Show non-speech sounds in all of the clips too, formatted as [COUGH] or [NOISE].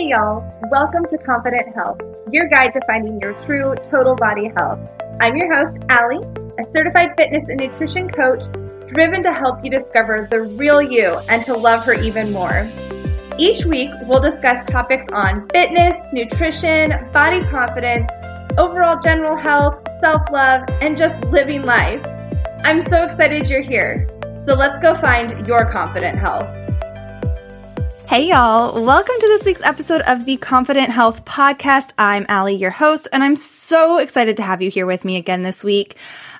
Hey y'all, welcome to Confident Health, your guide to finding your true total body health. I'm your host, Allie, a certified fitness and nutrition coach driven to help you discover the real you and to love her even more. Each week, we'll discuss topics on fitness, nutrition, body confidence, overall general health, self love, and just living life. I'm so excited you're here. So let's go find your confident health. Hey, y'all. Welcome to this week's episode of the Confident Health Podcast. I'm Allie, your host, and I'm so excited to have you here with me again this week.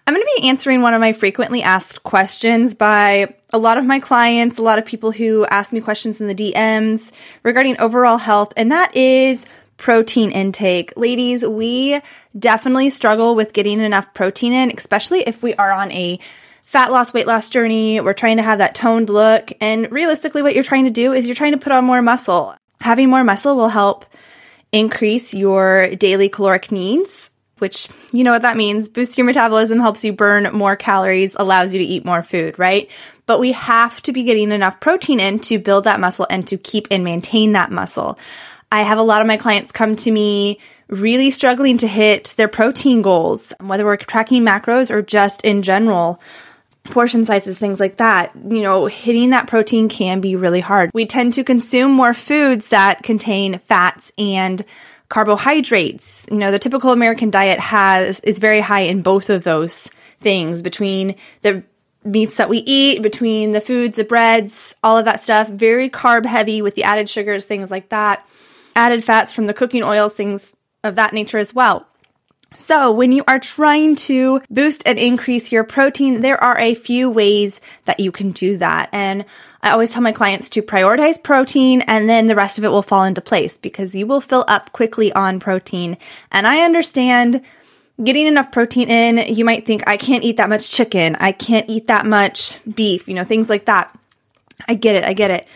I'm going to be answering one of my frequently asked questions by a lot of my clients, a lot of people who ask me questions in the DMs regarding overall health, and that is protein intake. Ladies, we definitely struggle with getting enough protein in, especially if we are on a fat loss, weight loss journey. We're trying to have that toned look. And realistically, what you're trying to do is you're trying to put on more muscle. Having more muscle will help increase your daily caloric needs, which you know what that means. Boosts your metabolism, helps you burn more calories, allows you to eat more food, right? But we have to be getting enough protein in to build that muscle and to keep and maintain that muscle. I have a lot of my clients come to me really struggling to hit their protein goals, whether we're tracking macros or just in general portion sizes, things like that, you know, hitting that protein can be really hard. We tend to consume more foods that contain fats and carbohydrates. You know, the typical American diet has is very high in both of those things between the meats that we eat, between the foods, the breads, all of that stuff, very carb heavy with the added sugars, things like that. Added fats from the cooking oils, things of that nature as well. So, when you are trying to boost and increase your protein, there are a few ways that you can do that. And I always tell my clients to prioritize protein and then the rest of it will fall into place because you will fill up quickly on protein. And I understand getting enough protein in, you might think, I can't eat that much chicken. I can't eat that much beef, you know, things like that. I get it. I get it.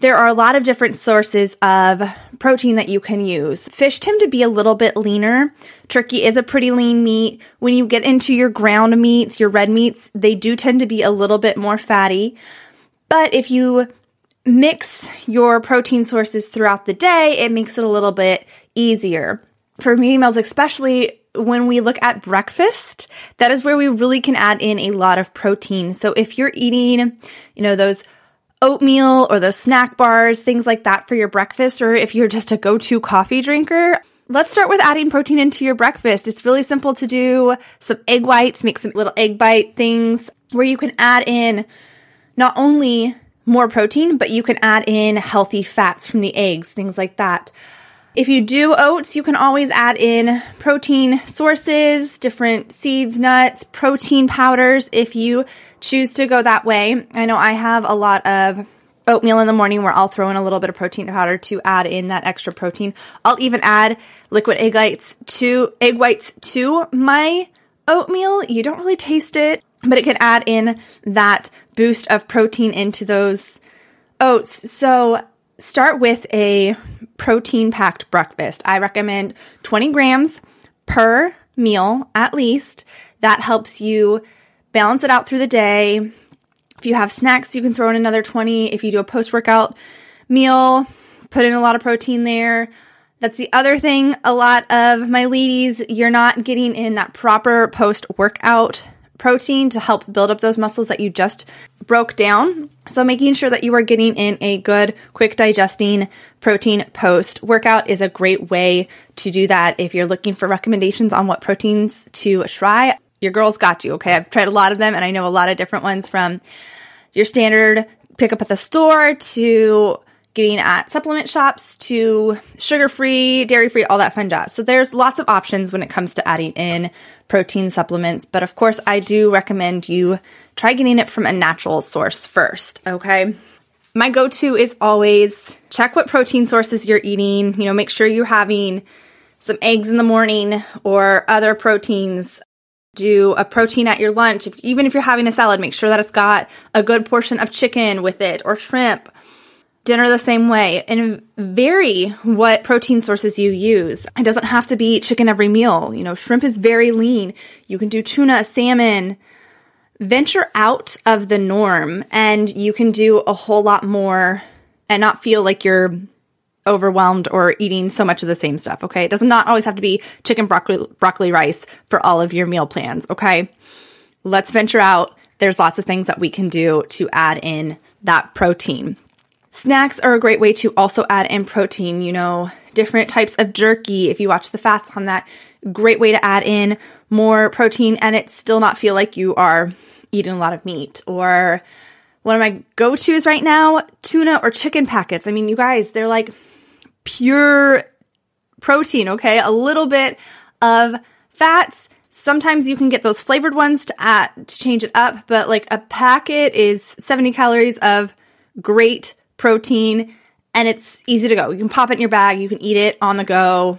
There are a lot of different sources of protein that you can use. Fish tend to be a little bit leaner. Turkey is a pretty lean meat. When you get into your ground meats, your red meats, they do tend to be a little bit more fatty. But if you mix your protein sources throughout the day, it makes it a little bit easier. For females, especially when we look at breakfast, that is where we really can add in a lot of protein. So if you're eating, you know, those oatmeal or those snack bars, things like that for your breakfast, or if you're just a go to coffee drinker, let's start with adding protein into your breakfast. It's really simple to do. Some egg whites, make some little egg bite things where you can add in not only more protein, but you can add in healthy fats from the eggs, things like that. If you do oats, you can always add in protein sources, different seeds, nuts, protein powders if you choose to go that way. I know I have a lot of oatmeal in the morning where I'll throw in a little bit of protein powder to add in that extra protein. I'll even add liquid egg whites to egg whites to my oatmeal. You don't really taste it, but it can add in that boost of protein into those oats. So start with a protein packed breakfast. I recommend 20 grams per meal at least. That helps you balance it out through the day. If you have snacks, you can throw in another 20. If you do a post workout meal, put in a lot of protein there. That's the other thing. A lot of my ladies, you're not getting in that proper post workout protein to help build up those muscles that you just broke down. So making sure that you are getting in a good, quick digesting protein post workout is a great way to do that. If you're looking for recommendations on what proteins to try, your girl's got you. Okay. I've tried a lot of them and I know a lot of different ones from your standard pick up at the store to getting at supplement shops to sugar free, dairy free, all that fun jazz. So there's lots of options when it comes to adding in protein supplements. But of course, I do recommend you try getting it from a natural source first. Okay. My go to is always check what protein sources you're eating. You know, make sure you're having some eggs in the morning or other proteins do a protein at your lunch. If, even if you're having a salad, make sure that it's got a good portion of chicken with it or shrimp. Dinner the same way and vary what protein sources you use. It doesn't have to be chicken every meal. You know, shrimp is very lean. You can do tuna, salmon. Venture out of the norm and you can do a whole lot more and not feel like you're overwhelmed or eating so much of the same stuff. Okay. It does not always have to be chicken, broccoli, broccoli rice for all of your meal plans. Okay. Let's venture out. There's lots of things that we can do to add in that protein. Snacks are a great way to also add in protein, you know, different types of jerky. If you watch the fats on that, great way to add in more protein and it still not feel like you are eating a lot of meat. Or one of my go tos right now, tuna or chicken packets. I mean, you guys, they're like pure protein, okay? A little bit of fats. Sometimes you can get those flavored ones to add to change it up, but like a packet is 70 calories of great protein and it's easy to go. You can pop it in your bag, you can eat it on the go.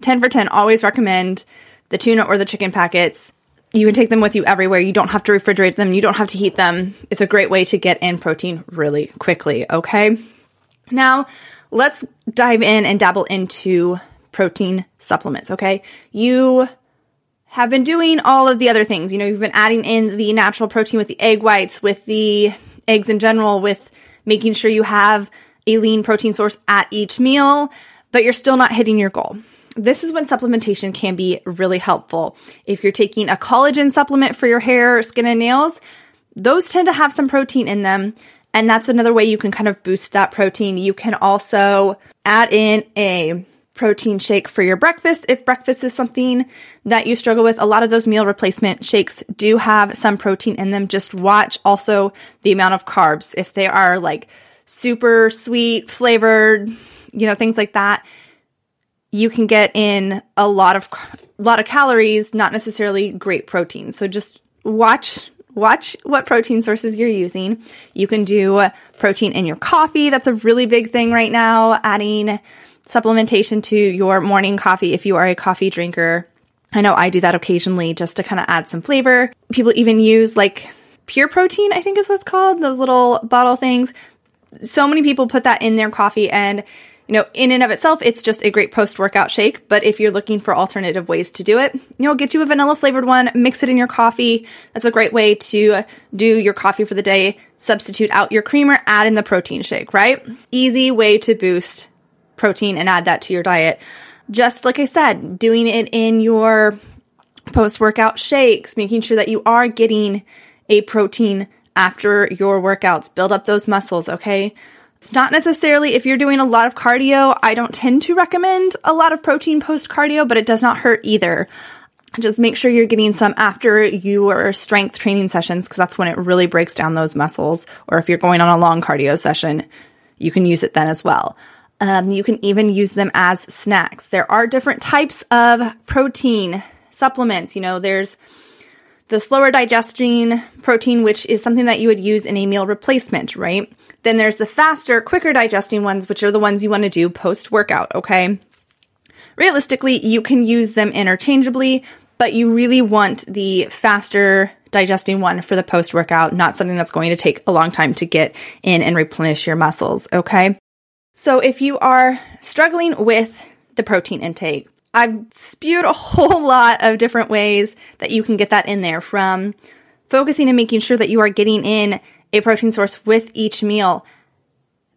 10 for 10, always recommend the tuna or the chicken packets. You can take them with you everywhere. You don't have to refrigerate them, you don't have to heat them. It's a great way to get in protein really quickly, okay? Now, let's dive in and dabble into protein supplements, okay? You have been doing all of the other things. You know, you've been adding in the natural protein with the egg whites, with the eggs in general, with making sure you have a lean protein source at each meal, but you're still not hitting your goal. This is when supplementation can be really helpful. If you're taking a collagen supplement for your hair, skin, and nails, those tend to have some protein in them. And that's another way you can kind of boost that protein. You can also add in a protein shake for your breakfast if breakfast is something that you struggle with. A lot of those meal replacement shakes do have some protein in them. Just watch also the amount of carbs. If they are like super sweet, flavored, you know, things like that, you can get in a lot of a lot of calories, not necessarily great protein. So just watch watch what protein sources you're using. You can do protein in your coffee. That's a really big thing right now, adding supplementation to your morning coffee if you are a coffee drinker. I know I do that occasionally just to kind of add some flavor. People even use like pure protein, I think is what's called, those little bottle things. So many people put that in their coffee and you know, in and of itself, it's just a great post workout shake. But if you're looking for alternative ways to do it, you know, get you a vanilla flavored one, mix it in your coffee. That's a great way to do your coffee for the day. Substitute out your creamer, add in the protein shake, right? Easy way to boost protein and add that to your diet. Just like I said, doing it in your post workout shakes, making sure that you are getting a protein after your workouts. Build up those muscles, okay? It's not necessarily if you're doing a lot of cardio, I don't tend to recommend a lot of protein post cardio, but it does not hurt either. Just make sure you're getting some after your strength training sessions because that's when it really breaks down those muscles. Or if you're going on a long cardio session, you can use it then as well. Um, you can even use them as snacks. There are different types of protein supplements. You know, there's the slower digesting protein, which is something that you would use in a meal replacement, right? Then there's the faster, quicker digesting ones, which are the ones you want to do post workout, okay? Realistically, you can use them interchangeably, but you really want the faster digesting one for the post workout, not something that's going to take a long time to get in and replenish your muscles, okay? So if you are struggling with the protein intake, I've spewed a whole [LAUGHS] lot of different ways that you can get that in there from focusing and making sure that you are getting in a protein source with each meal.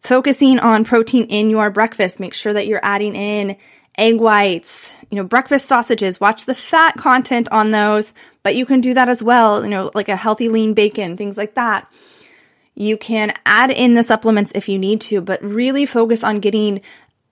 Focusing on protein in your breakfast. Make sure that you're adding in egg whites, you know, breakfast sausages. Watch the fat content on those, but you can do that as well, you know, like a healthy lean bacon, things like that. You can add in the supplements if you need to, but really focus on getting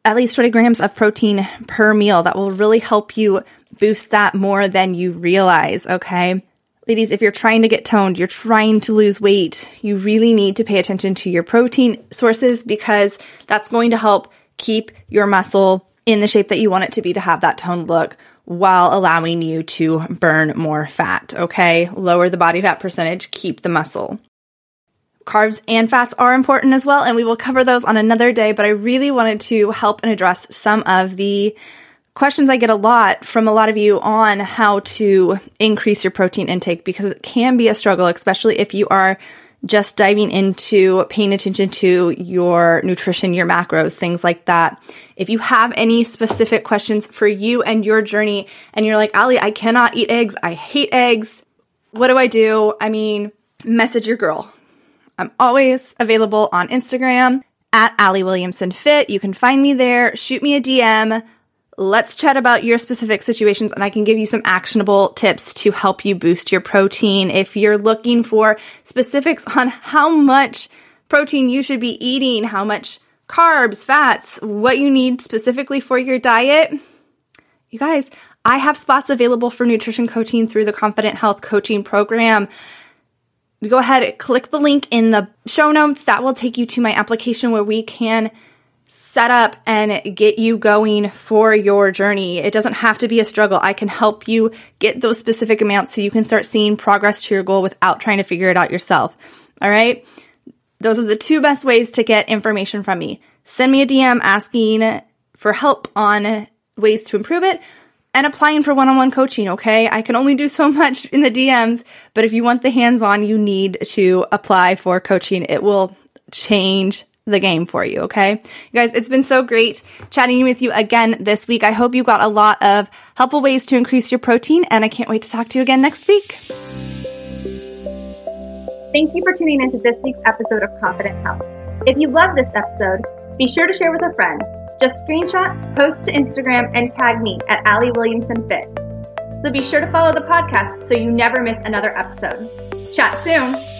at least 20 grams of protein per meal. That will really help you boost that more than you realize, okay? Ladies, if you're trying to get toned, you're trying to lose weight, you really need to pay attention to your protein sources because that's going to help keep your muscle in the shape that you want it to be to have that toned look while allowing you to burn more fat, okay? Lower the body fat percentage, keep the muscle. Carbs and fats are important as well, and we will cover those on another day. But I really wanted to help and address some of the questions I get a lot from a lot of you on how to increase your protein intake because it can be a struggle, especially if you are just diving into paying attention to your nutrition, your macros, things like that. If you have any specific questions for you and your journey, and you're like, Allie, I cannot eat eggs, I hate eggs, what do I do? I mean, message your girl. I'm always available on Instagram at Allie Williamson Fit. You can find me there. Shoot me a DM. Let's chat about your specific situations and I can give you some actionable tips to help you boost your protein. If you're looking for specifics on how much protein you should be eating, how much carbs, fats, what you need specifically for your diet, you guys, I have spots available for nutrition coaching through the Confident Health Coaching Program. Go ahead, click the link in the show notes. That will take you to my application where we can set up and get you going for your journey. It doesn't have to be a struggle. I can help you get those specific amounts so you can start seeing progress to your goal without trying to figure it out yourself. All right. Those are the two best ways to get information from me. Send me a DM asking for help on ways to improve it and applying for one on one coaching, okay? I can only do so [LAUGHS] much in the DMs, but if you want the hands on, you need to apply for coaching. It will change the game for you, okay? You guys, it's been so great chatting with you again this week. I hope you got a lot of helpful ways to increase your protein, and I can't wait to talk to you again next week. Thank you for tuning into this week's episode of Confident Health. If you love this episode, be sure to share with a friend. Just screenshot, post to Instagram, and tag me at Allie Williamson Fit. So be sure to follow the podcast so you never miss another episode. Chat soon.